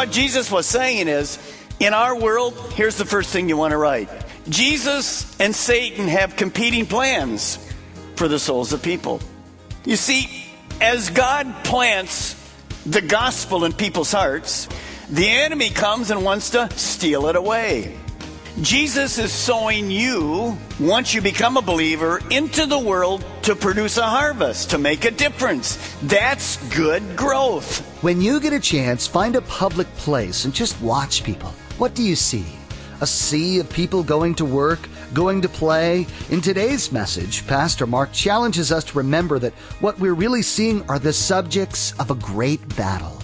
What Jesus was saying is, in our world, here's the first thing you want to write Jesus and Satan have competing plans for the souls of people. You see, as God plants the gospel in people's hearts, the enemy comes and wants to steal it away. Jesus is sowing you, once you become a believer, into the world to produce a harvest, to make a difference. That's good growth. When you get a chance, find a public place and just watch people. What do you see? A sea of people going to work, going to play. In today's message, Pastor Mark challenges us to remember that what we're really seeing are the subjects of a great battle.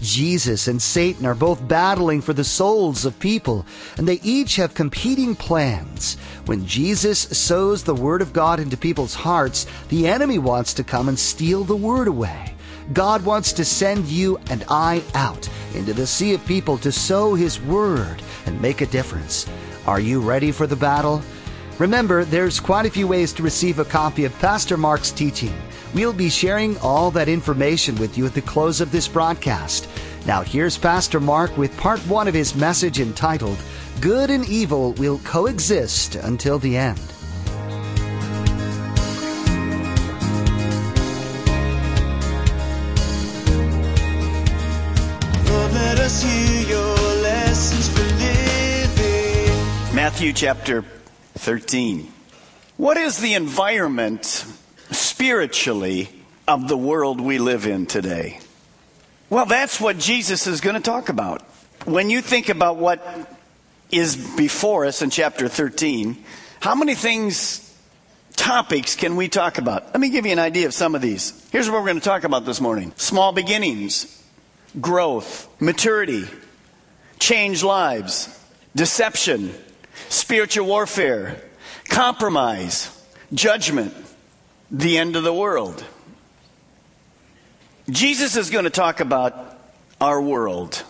Jesus and Satan are both battling for the souls of people, and they each have competing plans. When Jesus sows the Word of God into people's hearts, the enemy wants to come and steal the Word away. God wants to send you and I out into the sea of people to sow His Word and make a difference. Are you ready for the battle? Remember, there's quite a few ways to receive a copy of Pastor Mark's teaching. We'll be sharing all that information with you at the close of this broadcast. Now, here's Pastor Mark with part one of his message entitled, Good and Evil Will Coexist Until the End. Lord, let us hear your lessons for living. Matthew chapter 13. What is the environment spiritually of the world we live in today? Well, that's what Jesus is going to talk about. When you think about what is before us in chapter 13, how many things, topics can we talk about? Let me give you an idea of some of these. Here's what we're going to talk about this morning small beginnings, growth, maturity, change lives, deception, spiritual warfare, compromise, judgment, the end of the world. Jesus is going to talk about our world.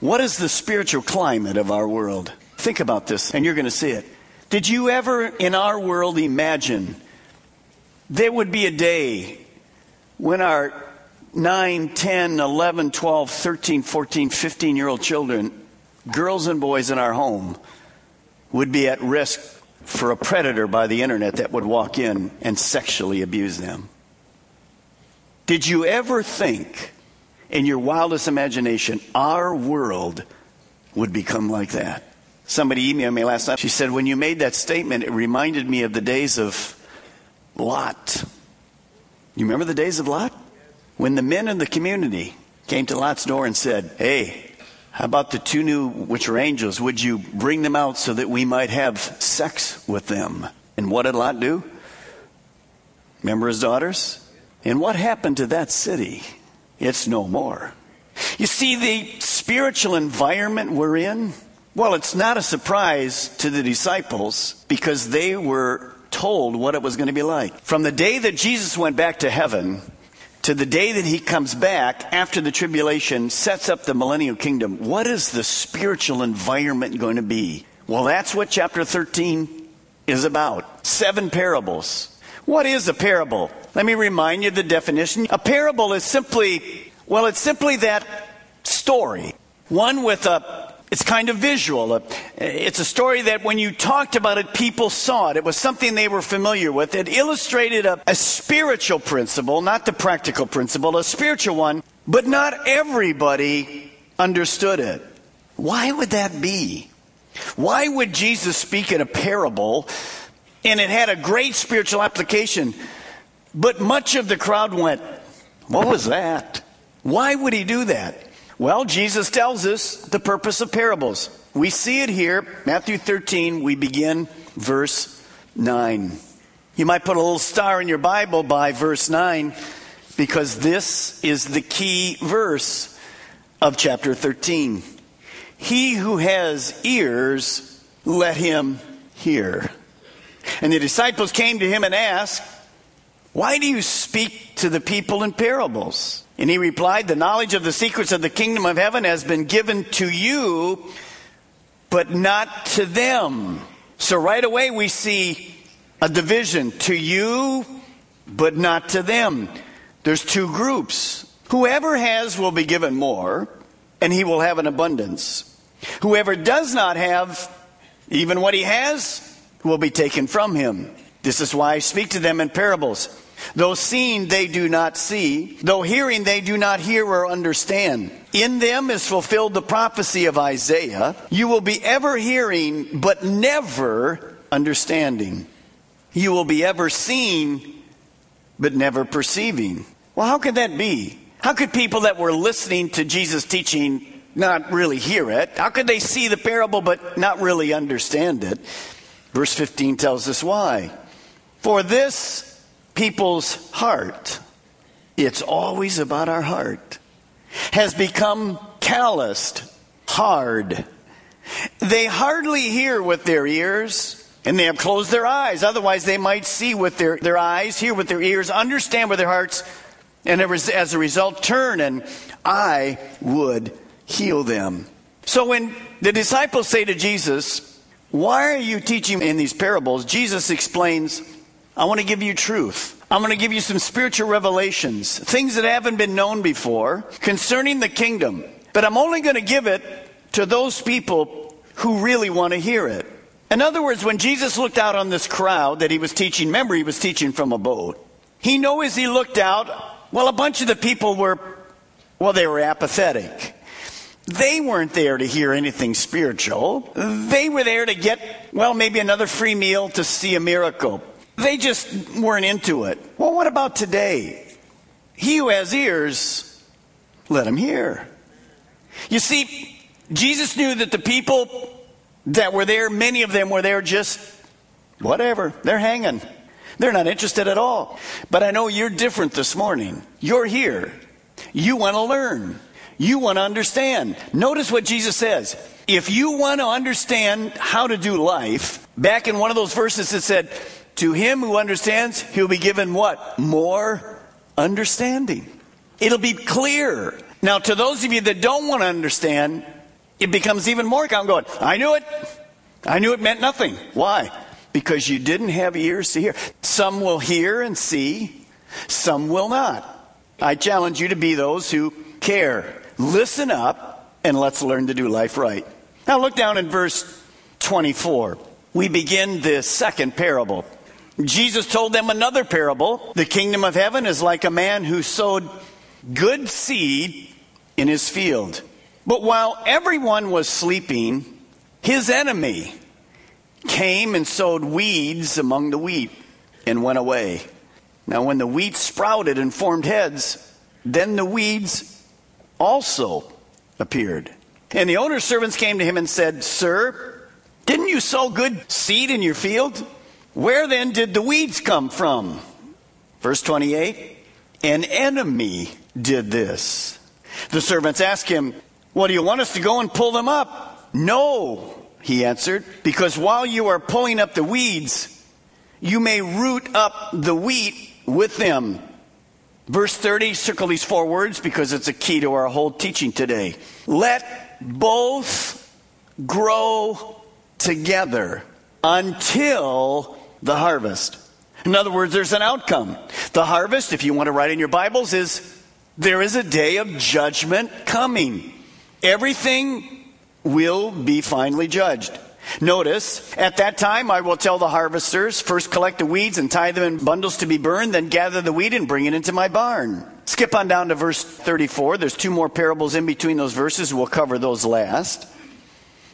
What is the spiritual climate of our world? Think about this, and you're going to see it. Did you ever in our world imagine there would be a day when our 9, 10, 11, 12, 13, 14, 15 year old children, girls and boys in our home, would be at risk for a predator by the internet that would walk in and sexually abuse them? Did you ever think in your wildest imagination our world would become like that? Somebody emailed me last night. She said, When you made that statement, it reminded me of the days of Lot. You remember the days of Lot? When the men in the community came to Lot's door and said, Hey, how about the two new, which are angels? Would you bring them out so that we might have sex with them? And what did Lot do? Remember his daughters? And what happened to that city? It's no more. You see, the spiritual environment we're in, well, it's not a surprise to the disciples because they were told what it was going to be like. From the day that Jesus went back to heaven to the day that he comes back after the tribulation, sets up the millennial kingdom, what is the spiritual environment going to be? Well, that's what chapter 13 is about. Seven parables. What is a parable? Let me remind you the definition. A parable is simply, well, it's simply that story. One with a, it's kind of visual. Uh, it's a story that when you talked about it, people saw it. It was something they were familiar with. It illustrated a, a spiritual principle, not the practical principle, a spiritual one, but not everybody understood it. Why would that be? Why would Jesus speak in a parable and it had a great spiritual application? But much of the crowd went, What was that? Why would he do that? Well, Jesus tells us the purpose of parables. We see it here, Matthew 13, we begin verse 9. You might put a little star in your Bible by verse 9 because this is the key verse of chapter 13. He who has ears, let him hear. And the disciples came to him and asked, Why do you speak to the people in parables? And he replied, The knowledge of the secrets of the kingdom of heaven has been given to you, but not to them. So right away we see a division to you, but not to them. There's two groups. Whoever has will be given more, and he will have an abundance. Whoever does not have, even what he has, will be taken from him. This is why I speak to them in parables. Though seeing, they do not see. Though hearing, they do not hear or understand. In them is fulfilled the prophecy of Isaiah. You will be ever hearing, but never understanding. You will be ever seeing, but never perceiving. Well, how could that be? How could people that were listening to Jesus' teaching not really hear it? How could they see the parable but not really understand it? Verse 15 tells us why. For this people's heart, it's always about our heart, has become calloused, hard. They hardly hear with their ears, and they have closed their eyes. Otherwise, they might see with their, their eyes, hear with their ears, understand with their hearts, and as a result, turn, and I would heal them. So when the disciples say to Jesus, Why are you teaching in these parables? Jesus explains, I want to give you truth. I'm going to give you some spiritual revelations, things that haven't been known before concerning the kingdom. But I'm only going to give it to those people who really want to hear it. In other words, when Jesus looked out on this crowd that he was teaching, remember he was teaching from a boat. He knew as he looked out, well, a bunch of the people were, well, they were apathetic. They weren't there to hear anything spiritual. They were there to get, well, maybe another free meal to see a miracle. They just weren't into it. Well, what about today? He who has ears, let him hear. You see, Jesus knew that the people that were there, many of them were there just whatever. They're hanging. They're not interested at all. But I know you're different this morning. You're here. You want to learn. You want to understand. Notice what Jesus says. If you want to understand how to do life, back in one of those verses it said, to him who understands, he'll be given what? More understanding. It'll be clear. Now, to those of you that don't want to understand, it becomes even more going, I knew it. I knew it meant nothing. Why? Because you didn't have ears to hear. Some will hear and see, some will not. I challenge you to be those who care. Listen up and let's learn to do life right. Now, look down in verse 24. We begin the second parable. Jesus told them another parable. The kingdom of heaven is like a man who sowed good seed in his field. But while everyone was sleeping, his enemy came and sowed weeds among the wheat and went away. Now, when the wheat sprouted and formed heads, then the weeds also appeared. And the owner's servants came to him and said, Sir, didn't you sow good seed in your field? Where then did the weeds come from? Verse 28 An enemy did this. The servants asked him, What do you want us to go and pull them up? No, he answered, because while you are pulling up the weeds, you may root up the wheat with them. Verse 30, circle these four words because it's a key to our whole teaching today. Let both grow together until the harvest. In other words, there's an outcome. The harvest, if you want to write in your Bibles, is there is a day of judgment coming. Everything will be finally judged. Notice, at that time I will tell the harvesters, first collect the weeds and tie them in bundles to be burned, then gather the wheat and bring it into my barn. Skip on down to verse 34. There's two more parables in between those verses. We'll cover those last.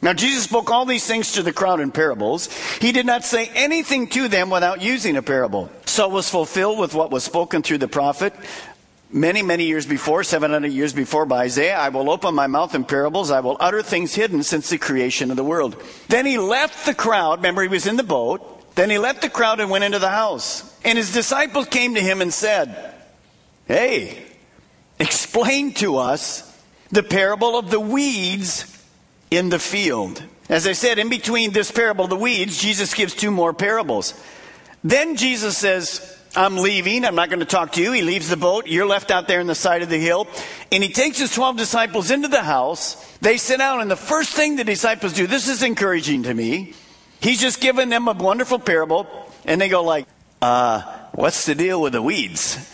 Now, Jesus spoke all these things to the crowd in parables. He did not say anything to them without using a parable. So it was fulfilled with what was spoken through the prophet many, many years before, 700 years before by Isaiah, I will open my mouth in parables. I will utter things hidden since the creation of the world. Then he left the crowd. Remember, he was in the boat. Then he left the crowd and went into the house. And his disciples came to him and said, Hey, explain to us the parable of the weeds in the field. As I said, in between this parable of the weeds, Jesus gives two more parables. Then Jesus says, I'm leaving. I'm not going to talk to you. He leaves the boat. You're left out there on the side of the hill. And he takes his 12 disciples into the house. They sit down, and the first thing the disciples do, this is encouraging to me. He's just given them a wonderful parable, and they go like, uh, what's the deal with the weeds?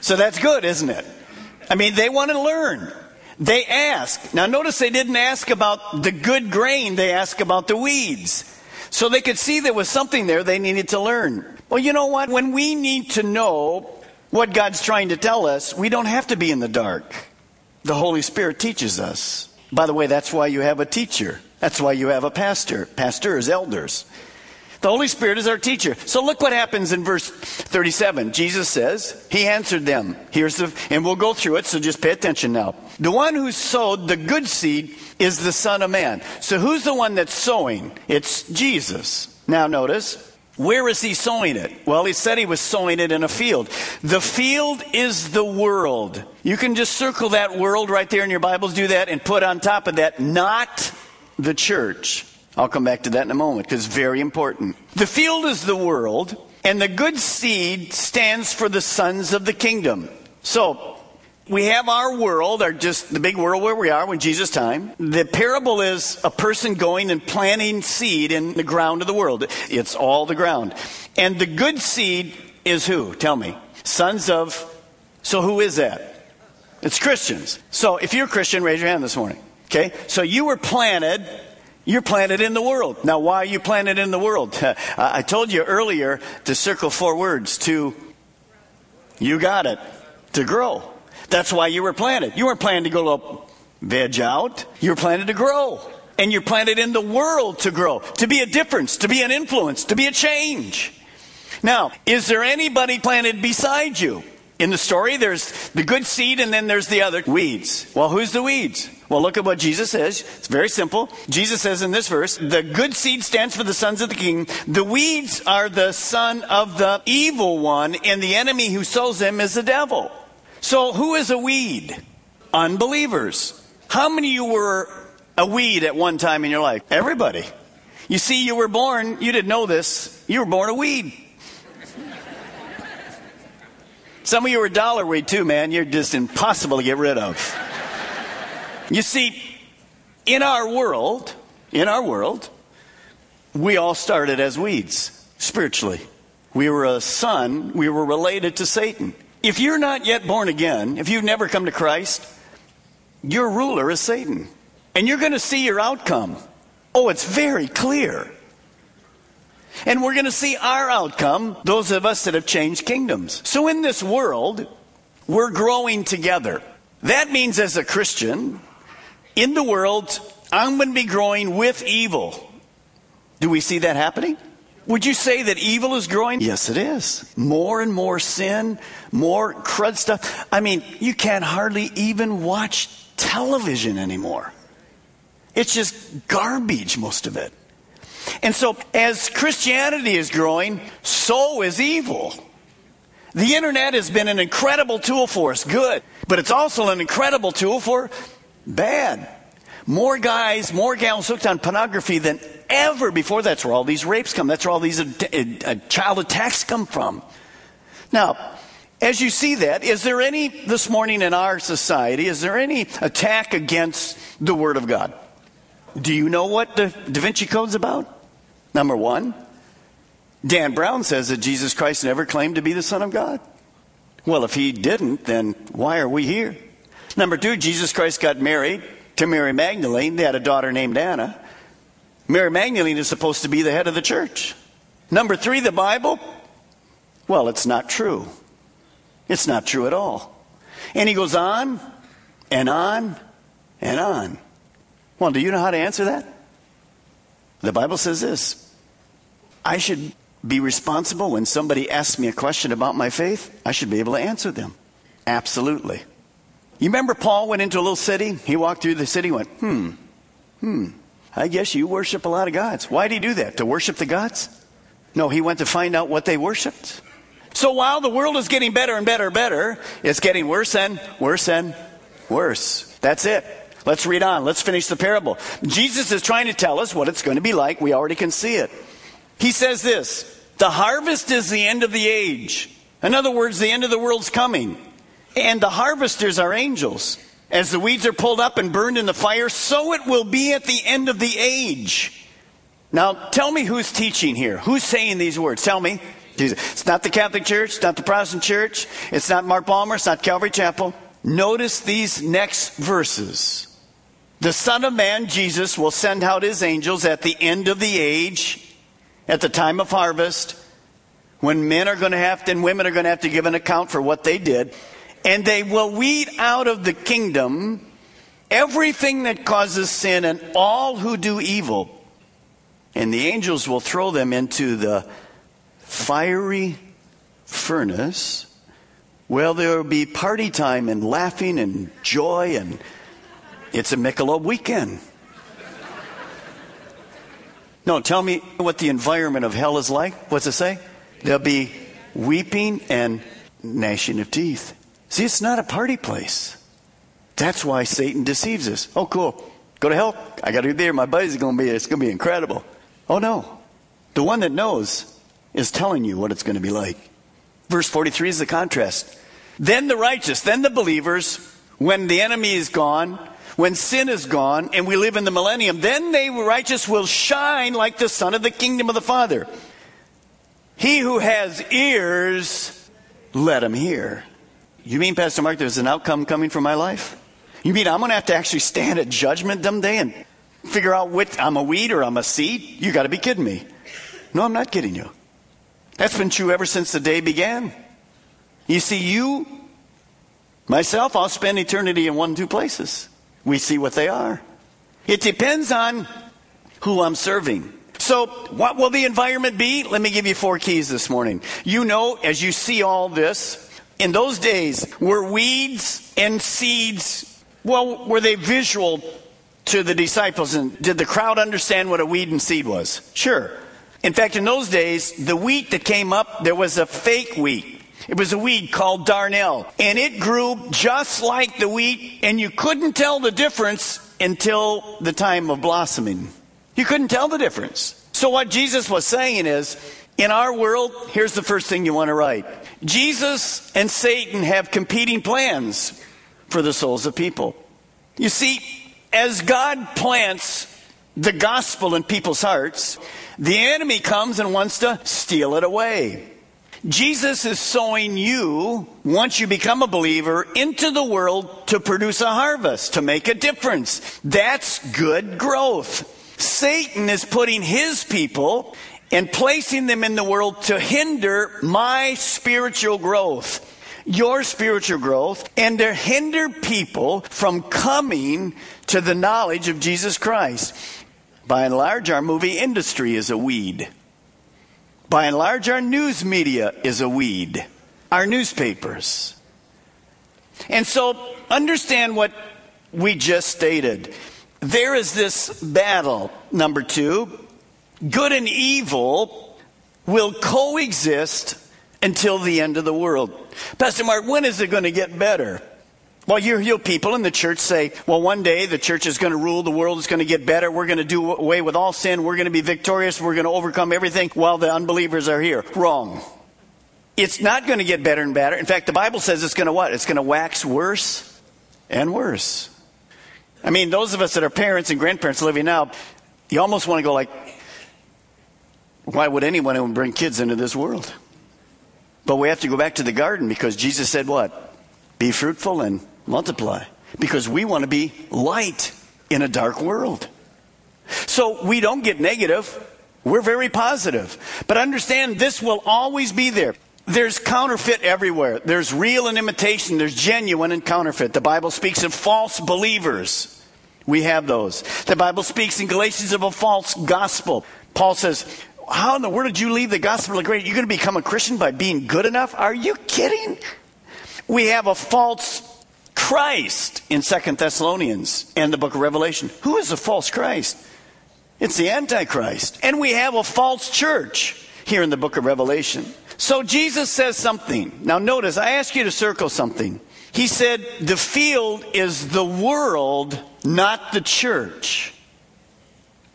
So that's good, isn't it? I mean, they want to learn. They ask. Now notice they didn't ask about the good grain, they ask about the weeds. So they could see there was something there they needed to learn. Well, you know what? When we need to know what God's trying to tell us, we don't have to be in the dark. The Holy Spirit teaches us. By the way, that's why you have a teacher. That's why you have a pastor, pastors, elders. The Holy Spirit is our teacher. So look what happens in verse 37. Jesus says, He answered them. Here's the, and we'll go through it, so just pay attention now. The one who sowed the good seed is the Son of Man. So who's the one that's sowing? It's Jesus. Now notice, where is he sowing it? Well, he said he was sowing it in a field. The field is the world. You can just circle that world right there in your Bibles, do that, and put on top of that, not the church. I'll come back to that in a moment because it's very important. The field is the world, and the good seed stands for the sons of the kingdom. So, we have our world, our just the big world where we are when Jesus' time. The parable is a person going and planting seed in the ground of the world. It's all the ground. And the good seed is who? Tell me. Sons of. So who is that? It's Christians. So if you're a Christian, raise your hand this morning. Okay? So you were planted you're planted in the world. Now, why are you planted in the world? I told you earlier to circle four words to, you got it, to grow. That's why you were planted. You weren't planted to go up, veg out. You were planted to grow. And you're planted in the world to grow, to be a difference, to be an influence, to be a change. Now, is there anybody planted beside you? In the story, there's the good seed and then there's the other weeds. Well, who's the weeds? Well, look at what Jesus says. It's very simple. Jesus says in this verse, the good seed stands for the sons of the king. The weeds are the son of the evil one, and the enemy who sows them is the devil. So, who is a weed? Unbelievers. How many of you were a weed at one time in your life? Everybody. You see, you were born, you didn't know this, you were born a weed. Some of you are dollar weed too, man. You're just impossible to get rid of. You see, in our world, in our world, we all started as weeds spiritually. We were a son, we were related to Satan. If you're not yet born again, if you've never come to Christ, your ruler is Satan. And you're going to see your outcome. Oh, it's very clear. And we're going to see our outcome, those of us that have changed kingdoms. So in this world, we're growing together. That means as a Christian, in the world, I'm going to be growing with evil. Do we see that happening? Would you say that evil is growing? Yes, it is. More and more sin, more crud stuff. I mean, you can't hardly even watch television anymore. It's just garbage, most of it. And so, as Christianity is growing, so is evil. The internet has been an incredible tool for us, good, but it's also an incredible tool for bad. More guys, more gals hooked on pornography than ever before. That's where all these rapes come. That's where all these uh, uh, child attacks come from. Now, as you see that, is there any, this morning in our society, is there any attack against the Word of God? Do you know what the Da Vinci Code's about? Number one, Dan Brown says that Jesus Christ never claimed to be the Son of God. Well, if he didn't, then why are we here? Number two, Jesus Christ got married to Mary Magdalene. They had a daughter named Anna. Mary Magdalene is supposed to be the head of the church. Number three, the Bible. Well, it's not true. It's not true at all. And he goes on and on and on. Well, do you know how to answer that? The Bible says this I should be responsible when somebody asks me a question about my faith? I should be able to answer them. Absolutely. You remember Paul went into a little city? He walked through the city went, hmm, hmm, I guess you worship a lot of gods. Why did he do that? To worship the gods? No, he went to find out what they worshiped. So while the world is getting better and better and better, it's getting worse and worse and worse. That's it. Let's read on. Let's finish the parable. Jesus is trying to tell us what it's going to be like. We already can see it. He says this The harvest is the end of the age. In other words, the end of the world's coming. And the harvesters are angels. As the weeds are pulled up and burned in the fire, so it will be at the end of the age. Now, tell me who's teaching here. Who's saying these words? Tell me. Jesus. It's not the Catholic Church, it's not the Protestant Church, it's not Mark Balmer, it's not Calvary Chapel. Notice these next verses. The Son of Man, Jesus, will send out his angels at the end of the age, at the time of harvest, when men are going to have to, and women are going to have to give an account for what they did. And they will weed out of the kingdom everything that causes sin and all who do evil. And the angels will throw them into the fiery furnace. Well, there will be party time and laughing and joy, and it's a Michelob weekend. No, tell me what the environment of hell is like. What's it say? There'll be weeping and gnashing of teeth. See, it's not a party place. That's why Satan deceives us. Oh, cool. Go to hell. I got to be there. My buddies are going to be. there. It's going to be incredible. Oh no, the one that knows is telling you what it's going to be like. Verse 43 is the contrast. Then the righteous, then the believers, when the enemy is gone, when sin is gone, and we live in the millennium, then they righteous will shine like the sun of the kingdom of the Father. He who has ears, let him hear. You mean, Pastor Mark, there's an outcome coming for my life? You mean I'm going to have to actually stand at judgment someday and figure out what I'm a weed or I'm a seed? You got to be kidding me. No, I'm not kidding you. That's been true ever since the day began. You see, you, myself, I'll spend eternity in one, two places. We see what they are. It depends on who I'm serving. So, what will the environment be? Let me give you four keys this morning. You know, as you see all this, in those days, were weeds and seeds, well, were they visual to the disciples? And did the crowd understand what a weed and seed was? Sure. In fact, in those days, the wheat that came up, there was a fake wheat. It was a weed called darnel. And it grew just like the wheat, and you couldn't tell the difference until the time of blossoming. You couldn't tell the difference. So, what Jesus was saying is, in our world, here's the first thing you want to write Jesus and Satan have competing plans for the souls of people. You see, as God plants the gospel in people's hearts, the enemy comes and wants to steal it away. Jesus is sowing you, once you become a believer, into the world to produce a harvest, to make a difference. That's good growth. Satan is putting his people and placing them in the world to hinder my spiritual growth, your spiritual growth, and to hinder people from coming to the knowledge of Jesus Christ. By and large, our movie industry is a weed. By and large, our news media is a weed. Our newspapers. And so, understand what we just stated. There is this battle, number two. Good and evil will coexist until the end of the world. Pastor Mark, when is it going to get better? Well, you hear people in the church say, well, one day the church is going to rule, the world is going to get better, we're going to do away with all sin, we're going to be victorious, we're going to overcome everything while the unbelievers are here. Wrong. It's not going to get better and better. In fact, the Bible says it's going to what? It's going to wax worse and worse. I mean, those of us that are parents and grandparents living now, you almost want to go like, why would anyone bring kids into this world? But we have to go back to the garden because Jesus said what? Be fruitful and multiply because we want to be light in a dark world. So we don't get negative. We're very positive. But understand this will always be there. There's counterfeit everywhere. There's real and imitation. There's genuine and counterfeit. The Bible speaks of false believers. We have those. The Bible speaks in Galatians of a false gospel. Paul says, How in the world did you leave the gospel of grace? You're going to become a Christian by being good enough? Are you kidding? We have a false Christ in Second Thessalonians and the book of Revelation. Who is the false Christ? It's the Antichrist. And we have a false church here in the book of Revelation. So Jesus says something. Now notice, I ask you to circle something. He said, the field is the world, not the church.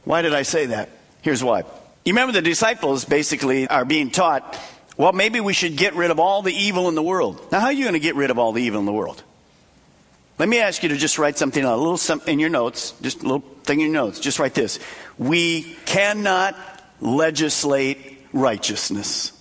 Why did I say that? Here's why. You remember the disciples basically are being taught, well, maybe we should get rid of all the evil in the world. Now, how are you going to get rid of all the evil in the world? Let me ask you to just write something a little in your notes, just a little thing in your notes. Just write this. We cannot legislate righteousness.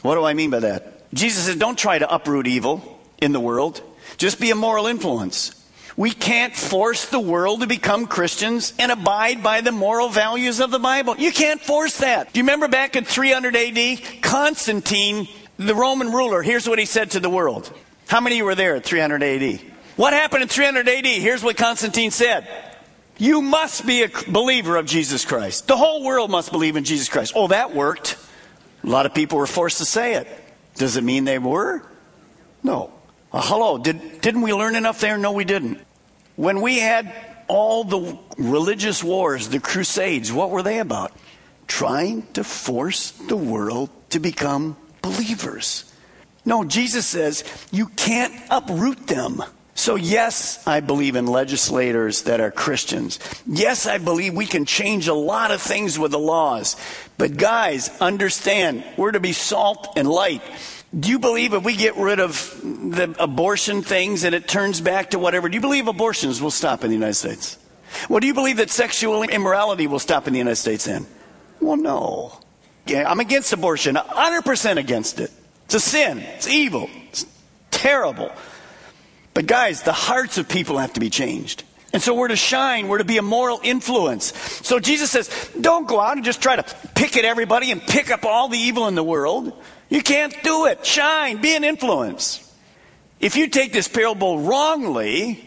What do I mean by that? Jesus said, don't try to uproot evil in the world. Just be a moral influence. We can't force the world to become Christians and abide by the moral values of the Bible. You can't force that. Do you remember back in 300 AD? Constantine, the Roman ruler, here's what he said to the world. How many were there at 300 AD? What happened in 300 AD? Here's what Constantine said. You must be a believer of Jesus Christ. The whole world must believe in Jesus Christ. Oh, that worked. A lot of people were forced to say it. Does it mean they were? No. Uh, hello, did, didn't we learn enough there? No, we didn't. When we had all the religious wars, the crusades, what were they about? Trying to force the world to become believers. No, Jesus says you can't uproot them. So, yes, I believe in legislators that are Christians. Yes, I believe we can change a lot of things with the laws. But, guys, understand, we're to be salt and light. Do you believe if we get rid of the abortion things and it turns back to whatever, do you believe abortions will stop in the United States? Well, do you believe that sexual immorality will stop in the United States then? Well, no. Yeah, I'm against abortion, 100% against it. It's a sin, it's evil, it's terrible. But, guys, the hearts of people have to be changed. And so we're to shine, we're to be a moral influence. So Jesus says, don't go out and just try to pick at everybody and pick up all the evil in the world. You can't do it. Shine, be an influence. If you take this parable wrongly,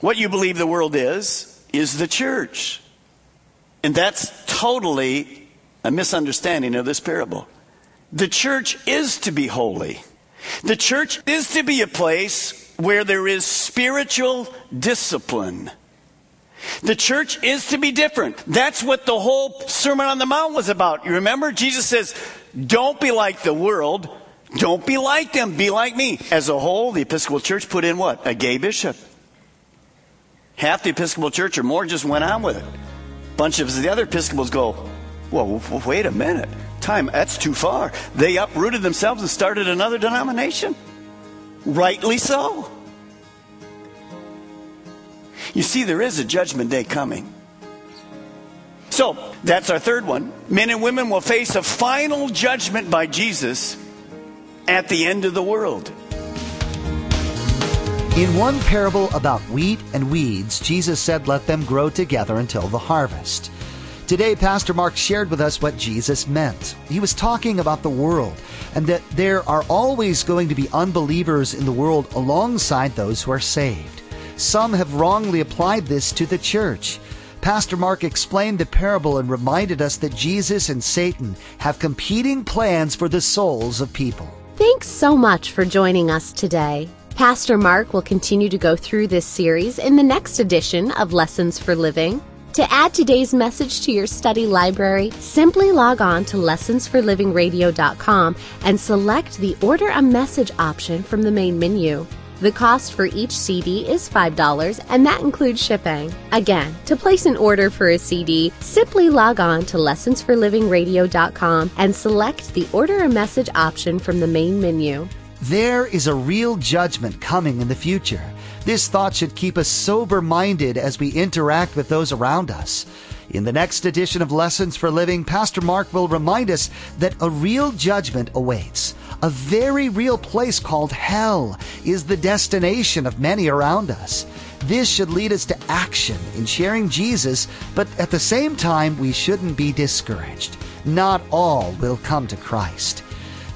what you believe the world is, is the church. And that's totally a misunderstanding of this parable. The church is to be holy. The church is to be a place where there is spiritual discipline. The church is to be different. That's what the whole Sermon on the Mount was about. You remember? Jesus says, don't be like the world. Don't be like them. Be like me. As a whole, the Episcopal Church put in what? A gay bishop. Half the Episcopal Church or more just went on with it. A bunch of the other Episcopals go, well, wait a minute. Time, that's too far. They uprooted themselves and started another denomination. Rightly so. You see, there is a judgment day coming. So, that's our third one. Men and women will face a final judgment by Jesus at the end of the world. In one parable about wheat and weeds, Jesus said, Let them grow together until the harvest. Today, Pastor Mark shared with us what Jesus meant. He was talking about the world and that there are always going to be unbelievers in the world alongside those who are saved. Some have wrongly applied this to the church. Pastor Mark explained the parable and reminded us that Jesus and Satan have competing plans for the souls of people. Thanks so much for joining us today. Pastor Mark will continue to go through this series in the next edition of Lessons for Living. To add today's message to your study library, simply log on to lessonsforlivingradio.com and select the Order a Message option from the main menu. The cost for each CD is $5 and that includes shipping. Again, to place an order for a CD, simply log on to lessonsforlivingradio.com and select the Order a Message option from the main menu. There is a real judgment coming in the future. This thought should keep us sober minded as we interact with those around us. In the next edition of Lessons for Living, Pastor Mark will remind us that a real judgment awaits. A very real place called hell is the destination of many around us. This should lead us to action in sharing Jesus, but at the same time, we shouldn't be discouraged. Not all will come to Christ.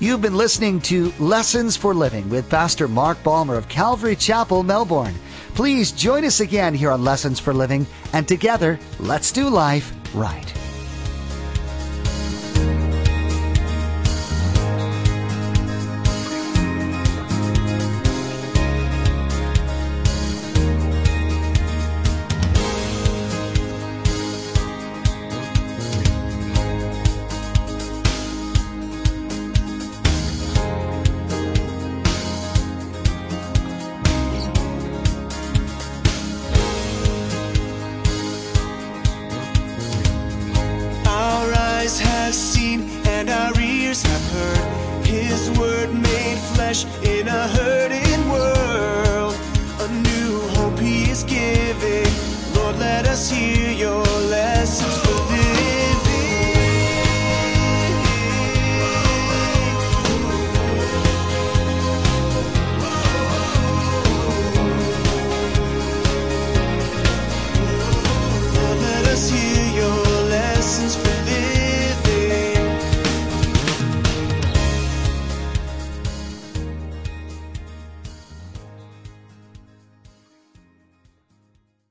You've been listening to Lessons for Living with Pastor Mark Balmer of Calvary Chapel, Melbourne. Please join us again here on Lessons for Living, and together, let's do life right. In a hurt